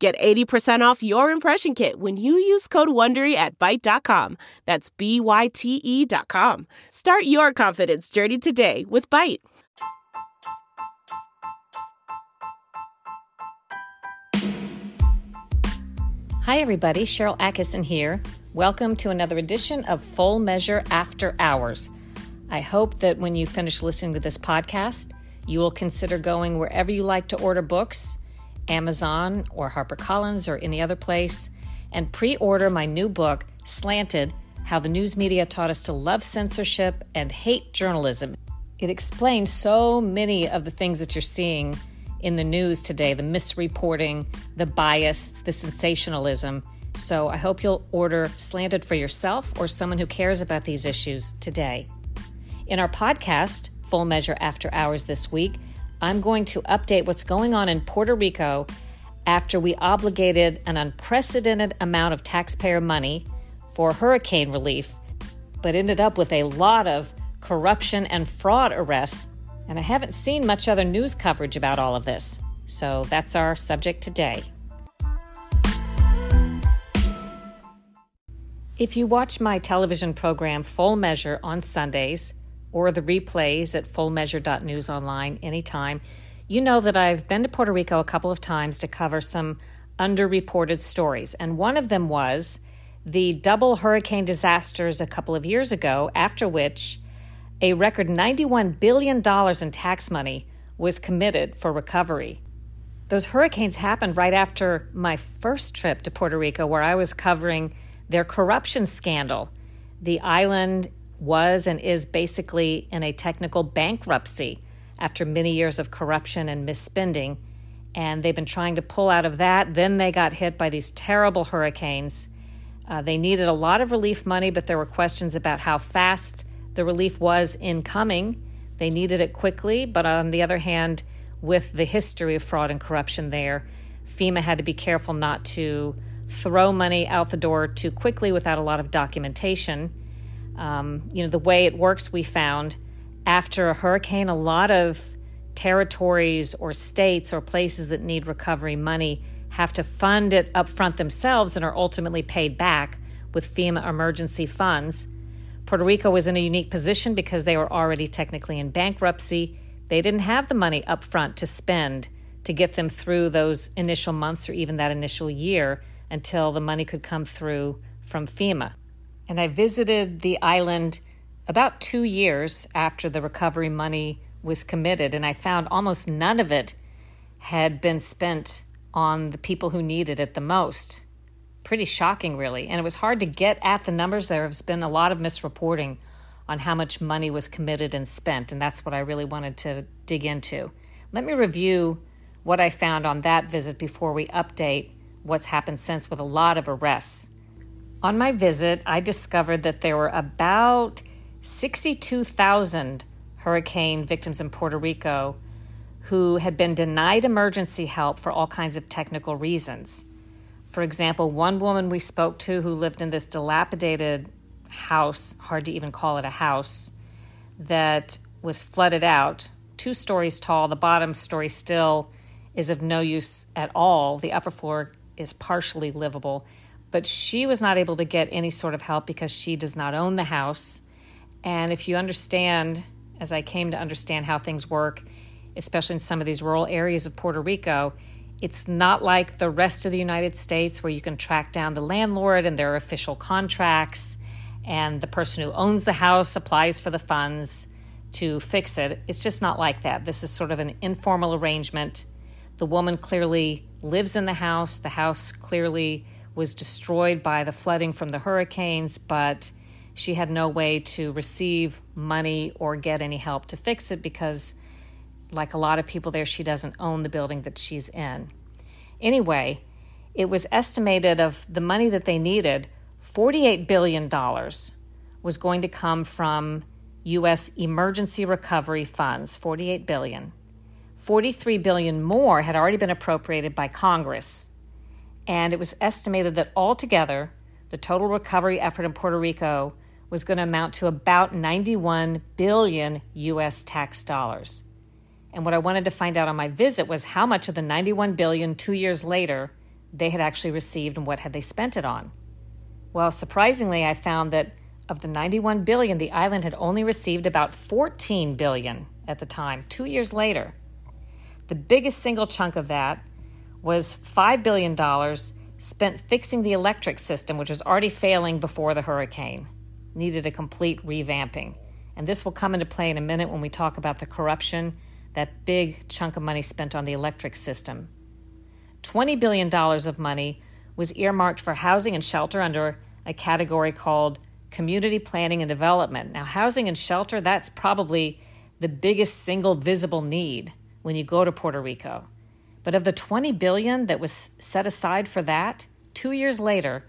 Get 80% off your impression kit when you use code WONDERY at Byte.com. That's B-Y-T-E dot com. Start your confidence journey today with Byte. Hi, everybody. Sharyl Attkisson here. Welcome to another edition of Full Measure After Hours. I hope that when you finish listening to this podcast, you will consider going wherever you like to order books, Amazon or HarperCollins or any other place, and pre order my new book, Slanted How the News Media Taught Us to Love Censorship and Hate Journalism. It explains so many of the things that you're seeing in the news today the misreporting, the bias, the sensationalism. So I hope you'll order Slanted for yourself or someone who cares about these issues today. In our podcast, Full Measure After Hours this week, I'm going to update what's going on in Puerto Rico after we obligated an unprecedented amount of taxpayer money for hurricane relief, but ended up with a lot of corruption and fraud arrests and I haven't seen much other news coverage about all of this. So that's our subject today. If you watch my television program Full Measure on Sundays or the replays at fullmeasure.news online anytime, you know that I've been to Puerto Rico a couple of times to cover some underreported stories. And one of them was the double hurricane disasters a couple of years ago, after which a record $91 billion in tax money was committed for recovery. Those hurricanes happened right after my first trip to Puerto Rico, where I was covering their corruption scandal. The island was and is basically in a technical bankruptcy after many years of corruption and misspending. And they've been trying to pull out of that. Then they got hit by these terrible hurricanes. Uh, they needed a lot of relief money, but there were questions about how fast the relief was incoming. They needed it quickly, but on the other hand, with the history of fraud and corruption there, FEMA had to be careful not to throw money out the door too quickly without a lot of documentation. Um, you know, the way it works, we found after a hurricane, a lot of territories or states or places that need recovery money have to fund it up front themselves and are ultimately paid back with FEMA emergency funds. Puerto Rico was in a unique position because they were already technically in bankruptcy. They didn't have the money up front to spend to get them through those initial months or even that initial year until the money could come through from FEMA. And I visited the island about two years after the recovery money was committed, and I found almost none of it had been spent on the people who needed it the most pretty shocking, really. And it was hard to get at the numbers. There has been a lot of misreporting on how much money was committed and spent, and that's what I really wanted to dig into. Let me review what I found on that visit before we update what's happened since with a lot of arrests. On my visit, I discovered that there were about 62,000 hurricane victims in Puerto Rico who had been denied emergency help for all kinds of technical reasons. For example, one woman we spoke to who lived in this dilapidated house, hard to even call it a house, that was flooded out, two stories tall. The bottom story still is of no use at all. The upper floor is partially livable, but she was not able to get any sort of help because she does not own the house. And if you understand, as I came to understand how things work, especially in some of these rural areas of Puerto Rico, it's not like the rest of the United States where you can track down the landlord and their official contracts, and the person who owns the house applies for the funds to fix it. It's just not like that. This is sort of an informal arrangement. The woman clearly lives in the house. The house clearly was destroyed by the flooding from the hurricanes, but she had no way to receive money or get any help to fix it because like a lot of people there, she doesn't own the building that she's in. Anyway, it was estimated of the money that they needed, $48 billion was going to come from U.S. emergency recovery funds, 48 billion. 43 billion more had already been appropriated by Congress, and it was estimated that altogether the total recovery effort in Puerto Rico was going to amount to about 91 billion US tax dollars. And what I wanted to find out on my visit was how much of the 91 billion 2 years later they had actually received and what had they spent it on. Well, surprisingly, I found that of the 91 billion, the island had only received about 14 billion at the time, 2 years later. The biggest single chunk of that was $5 billion spent fixing the electric system, which was already failing before the hurricane, needed a complete revamping. And this will come into play in a minute when we talk about the corruption, that big chunk of money spent on the electric system. $20 billion of money was earmarked for housing and shelter under a category called community planning and development. Now, housing and shelter, that's probably the biggest single visible need when you go to Puerto Rico. But of the 20 billion that was set aside for that, 2 years later,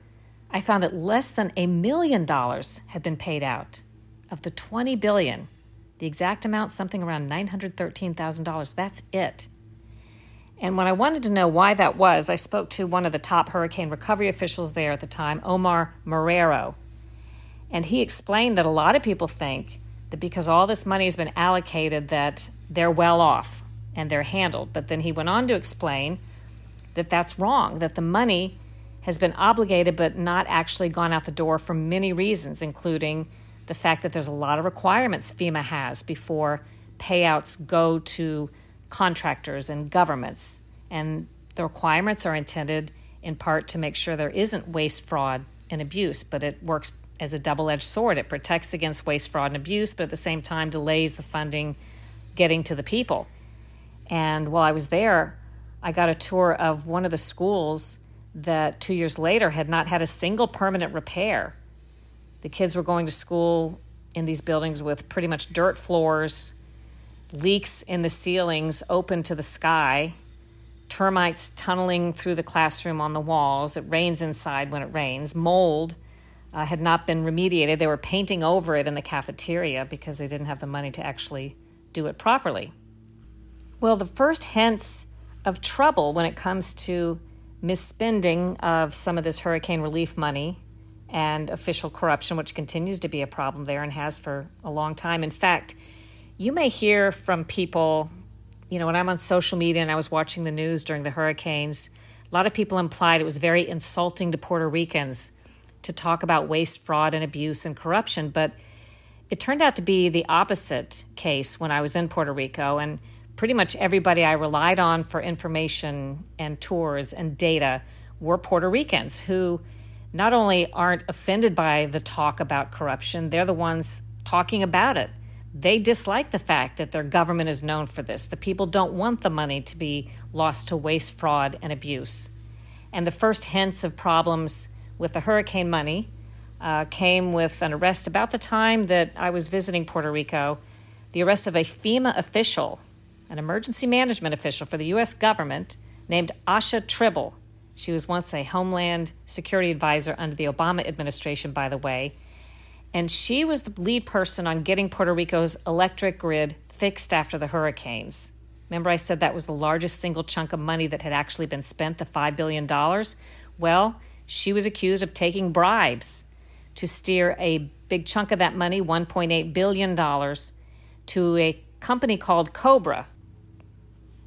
I found that less than a million dollars had been paid out. Of the 20 billion, the exact amount something around $913,000. That's it. And when I wanted to know why that was, I spoke to one of the top hurricane recovery officials there at the time, Omar Marrero. And he explained that a lot of people think that because all this money has been allocated that they're well off and they're handled. But then he went on to explain that that's wrong, that the money has been obligated but not actually gone out the door for many reasons, including the fact that there's a lot of requirements FEMA has before payouts go to contractors and governments. And the requirements are intended in part to make sure there isn't waste, fraud, and abuse, but it works as a double edged sword. It protects against waste, fraud, and abuse, but at the same time delays the funding getting to the people. And while I was there, I got a tour of one of the schools that two years later had not had a single permanent repair. The kids were going to school in these buildings with pretty much dirt floors, leaks in the ceilings open to the sky, termites tunneling through the classroom on the walls. It rains inside when it rains. Mold uh, had not been remediated. They were painting over it in the cafeteria because they didn't have the money to actually do it properly. Well, the first hints of trouble when it comes to misspending of some of this hurricane relief money and official corruption, which continues to be a problem there and has for a long time. In fact, you may hear from people, you know, when I'm on social media and I was watching the news during the hurricanes, a lot of people implied it was very insulting to Puerto Ricans to talk about waste, fraud, and abuse and corruption. But it turned out to be the opposite case when I was in Puerto Rico. And pretty much everybody I relied on for information and tours and data were Puerto Ricans who not only aren't offended by the talk about corruption, they're the ones talking about it. They dislike the fact that their government is known for this. The people don't want the money to be lost to waste, fraud, and abuse. And the first hints of problems with the hurricane money uh, came with an arrest about the time that I was visiting Puerto Rico, the arrest of a FEMA official an emergency management official for the U.S. government named Asha Tribble. She was once a Homeland Security advisor under the Obama administration, by the way. And she was the lead person on getting Puerto Rico's electric grid fixed after the hurricanes. Remember, I said that was the largest single chunk of money that had actually been spent, the $5 billion? Well, she was accused of taking bribes to steer a big chunk of that money, $1.8 billion, to a company called Cobra,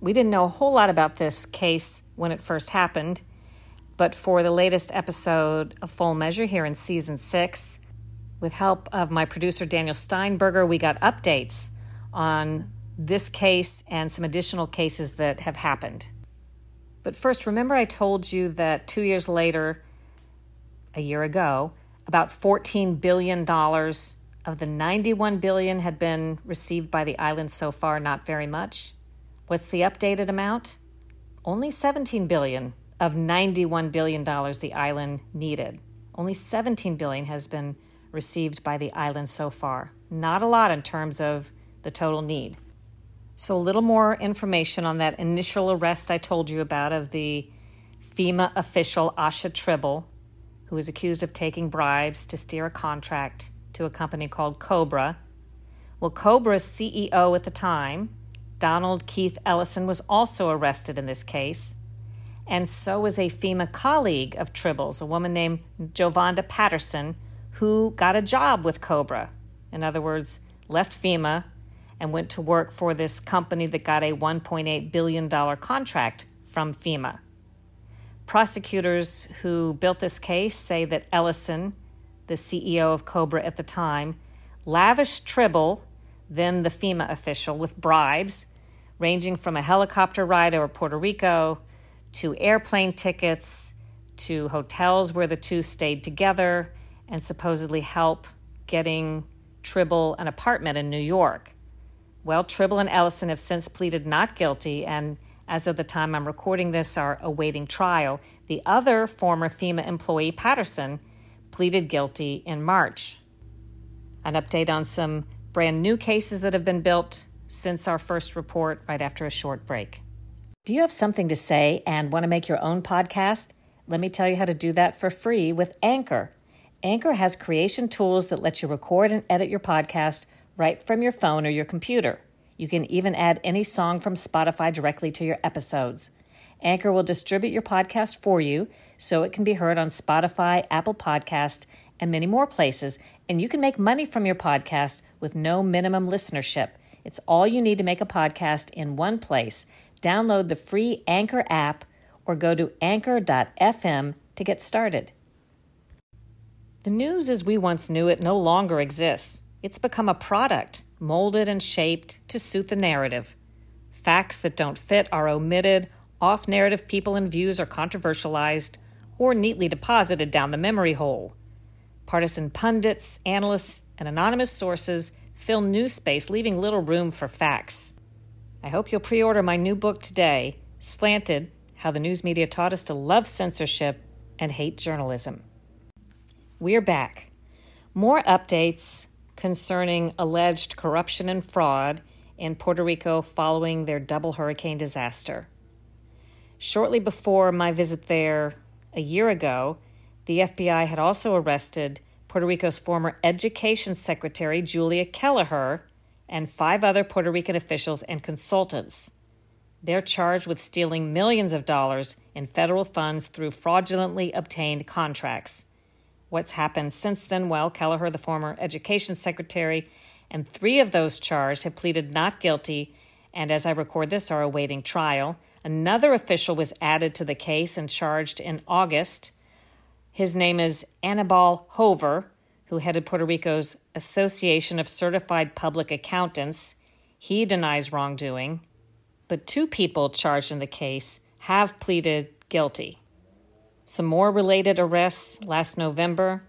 we didn't know a whole lot about this case when it first happened, but for the latest episode of Full Measure here in season six, with help of my producer Daniel Steinberger, we got updates on this case and some additional cases that have happened. But first, remember I told you that two years later, a year ago, about $14 billion of the 91 billion had been received by the island so far, not very much. What's the updated amount? Only 17 billion of 91 billion dollars the island needed. Only 17 billion has been received by the island so far. Not a lot in terms of the total need. So a little more information on that initial arrest I told you about of the FEMA official Asha Tribble, who was accused of taking bribes to steer a contract to a company called Cobra. Well, Cobra's CEO at the time, Donald Keith Ellison, was also arrested in this case, and so was a FEMA colleague of Tribble's, a woman named Jovanda Patterson, who got a job with Cobra. In other words, left FEMA and went to work for this company that got a $1.8 billion contract from FEMA. Prosecutors who built this case say that Ellison, the CEO of Cobra at the time, lavished Tribble, then the FEMA official, with bribes ranging from a helicopter ride over Puerto Rico to airplane tickets to hotels where the two stayed together and supposedly help getting Tribble an apartment in New York. Well, Tribble and Ellison have since pleaded not guilty and as of the time I'm recording this, are awaiting trial. The other former FEMA employee, Patterson, pleaded guilty in March. An update on some brand new cases that have been built since our first report right after a short break. Do you have something to say and want to make your own podcast? Let me tell you how to do that for free with Anchor. Anchor has creation tools that let you record and edit your podcast right from your phone or your computer. You can even add any song from Spotify directly to your episodes. Anchor will distribute your podcast for you so it can be heard on Spotify, Apple Podcast, and many more places, and you can make money from your podcast with no minimum listenership. It's all you need to make a podcast in one place. Download the free Anchor app or go to anchor.fm to get started. The news as we once knew it no longer exists. It's become a product molded and shaped to suit the narrative. Facts that don't fit are omitted, off narrative people and views are controversialized, or neatly deposited down the memory hole. Partisan pundits, analysts, and anonymous sources fill new space, leaving little room for facts. I hope you'll pre order my new book today, Slanted How the News Media Taught Us to Love Censorship and Hate Journalism. We're back. More updates concerning alleged corruption and fraud in Puerto Rico following their double hurricane disaster. Shortly before my visit there a year ago, the FBI had also arrested Puerto Rico's former Education Secretary Julia Keleher and five other Puerto Rican officials and consultants. They're charged with stealing millions of dollars in federal funds through fraudulently obtained contracts. What's happened since then? Well, Keleher, the former education secretary, and three of those charged have pleaded not guilty and, as I record this, are awaiting trial. Another official was added to the case and charged in August. His name is Anibal Jover, who headed Puerto Rico's Association of Certified Public Accountants. He denies wrongdoing, but two people charged in the case have pleaded guilty. Some more related arrests last November.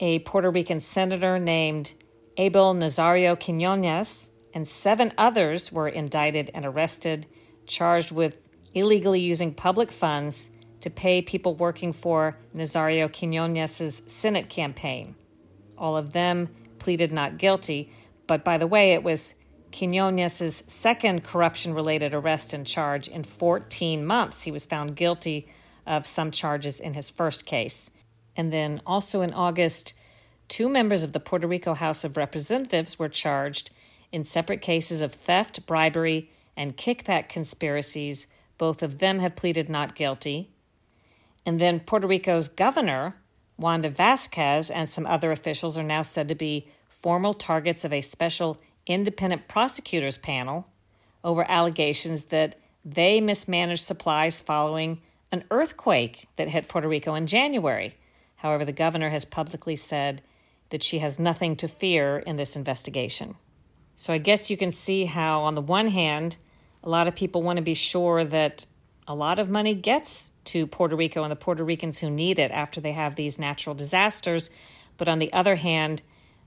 A Puerto Rican senator named Abel Nazario Quinones and seven others were indicted and arrested, charged with illegally using public funds to pay people working for Nazario Quinones' Senate campaign. All of them pleaded not guilty, but by the way, it was Quinones' second corruption related arrest and charge in 14 months. He was found guilty of some charges in his first case. And then also in August, two members of the Puerto Rico House of Representatives were charged in separate cases of theft, bribery, and kickback conspiracies. Both of them have pleaded not guilty. And then Puerto Rico's governor, Wanda Vázquez, and some other officials are now said to be formal targets of a special independent prosecutors panel over allegations that they mismanaged supplies following an earthquake that hit Puerto Rico in January. However, the governor has publicly said that she has nothing to fear in this investigation. So I guess you can see how, on the one hand, a lot of people want to be sure that a lot of money gets to Puerto Rico and the Puerto Ricans who need it after they have these natural disasters. But on the other hand,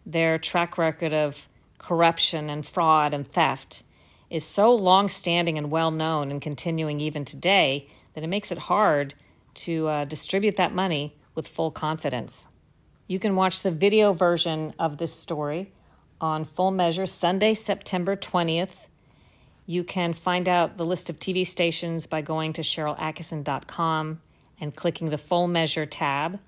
their track record of corruption and fraud and theft is so long standing and well known and continuing even today that it makes it hard to uh, distribute that money with full confidence. You can watch the video version of this story on Full Measure Sunday, September 20th. You can find out the list of TV stations by going to SharylAttkisson.com and clicking the Full Measure tab.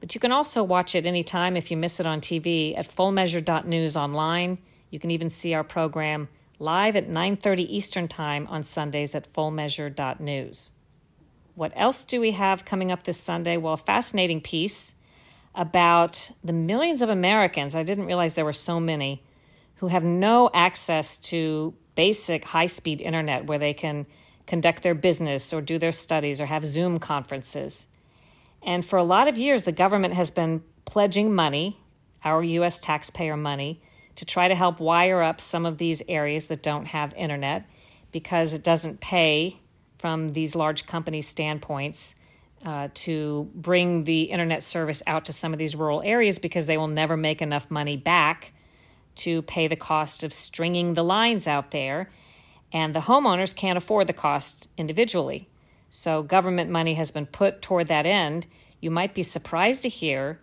But you can also watch it anytime if you miss it on TV at fullmeasure.news online. You can even see our program live at 9:30 Eastern Time on Sundays at fullmeasure.news. What else do we have coming up this Sunday? Well, a fascinating piece about the millions of Americans, I didn't realize there were so many, who have no access to basic high speed internet where they can conduct their business or do their studies or have Zoom conferences. And for a lot of years, the government has been pledging money, our U.S. taxpayer money, to try to help wire up some of these areas that don't have internet because it doesn't pay from these large companies' standpoints uh, to bring the internet service out to some of these rural areas because they will never make enough money back to pay the cost of stringing the lines out there. And the homeowners can't afford the cost individually. So, government money has been put toward that end. You might be surprised to hear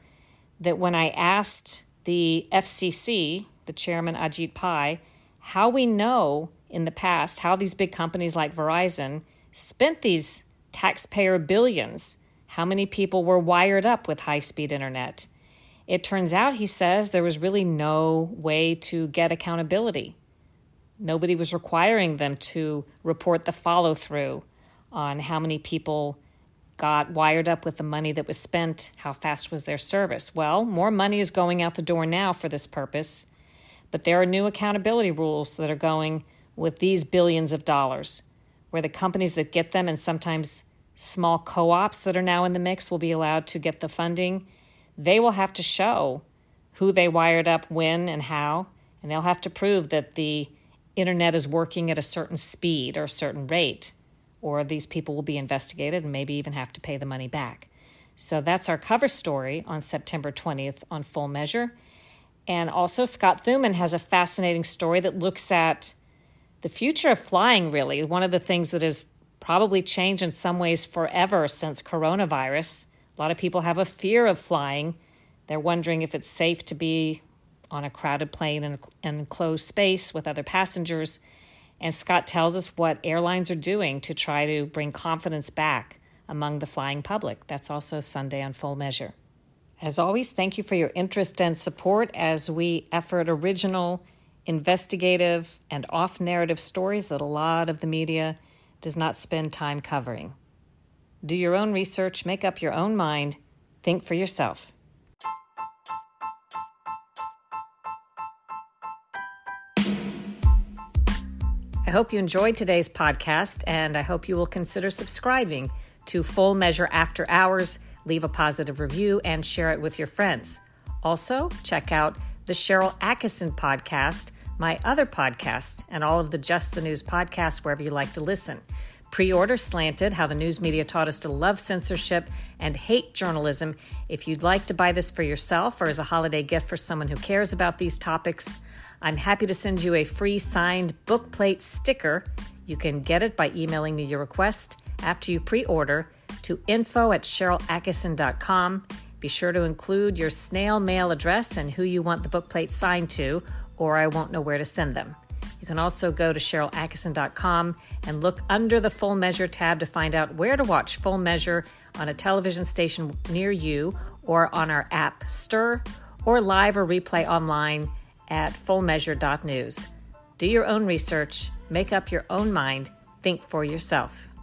that when I asked the FCC, the chairman Ajit Pai, how we know in the past how these big companies like Verizon spent these taxpayer billions, how many people were wired up with high speed internet. It turns out, he says, there was really no way to get accountability. Nobody was requiring them to report the follow through on how many people got wired up with the money that was spent, how fast was their service. Well, more money is going out the door now for this purpose, but there are new accountability rules that are going with these billions of dollars, where the companies that get them and sometimes small co ops that are now in the mix will be allowed to get the funding. They will have to show who they wired up when and how, and they'll have to prove that the internet is working at a certain speed or a certain rate or these people will be investigated and maybe even have to pay the money back. So that's our cover story on September 20th on Full Measure. And also, Scott Thuman has a fascinating story that looks at the future of flying, really. One of the things that has probably changed in some ways forever since coronavirus. A lot of people have a fear of flying. They're wondering if it's safe to be on a crowded plane in an enclosed space with other passengers. And Scott tells us what airlines are doing to try to bring confidence back among the flying public. That's also Sunday on Full Measure. As always, thank you for your interest and support as we effort original, investigative, and off narrative stories that a lot of the media does not spend time covering. Do your own research, make up your own mind, think for yourself. I hope you enjoyed today's podcast, and I hope you will consider subscribing to Full Measure After Hours, leave a positive review, and share it with your friends. Also, check out the Sharyl Attkisson podcast, my other podcast, and all of the Just the News podcasts wherever you like to listen. Pre order Slanted How the News Media Taught Us to Love Censorship and Hate Journalism. If you'd like to buy this for yourself or as a holiday gift for someone who cares about these topics, I'm happy to send you a free signed bookplate sticker. You can get it by emailing me your request after you pre order to info at SharylAttkisson.com. Be sure to include your snail mail address and who you want the bookplate signed to, or I won't know where to send them. You can also go to SharylAttkisson.com and look under the Full Measure tab to find out where to watch Full Measure on a television station near you or on our app Stir or live or replay online at fullmeasure.news. Do your own research, make up your own mind, think for yourself.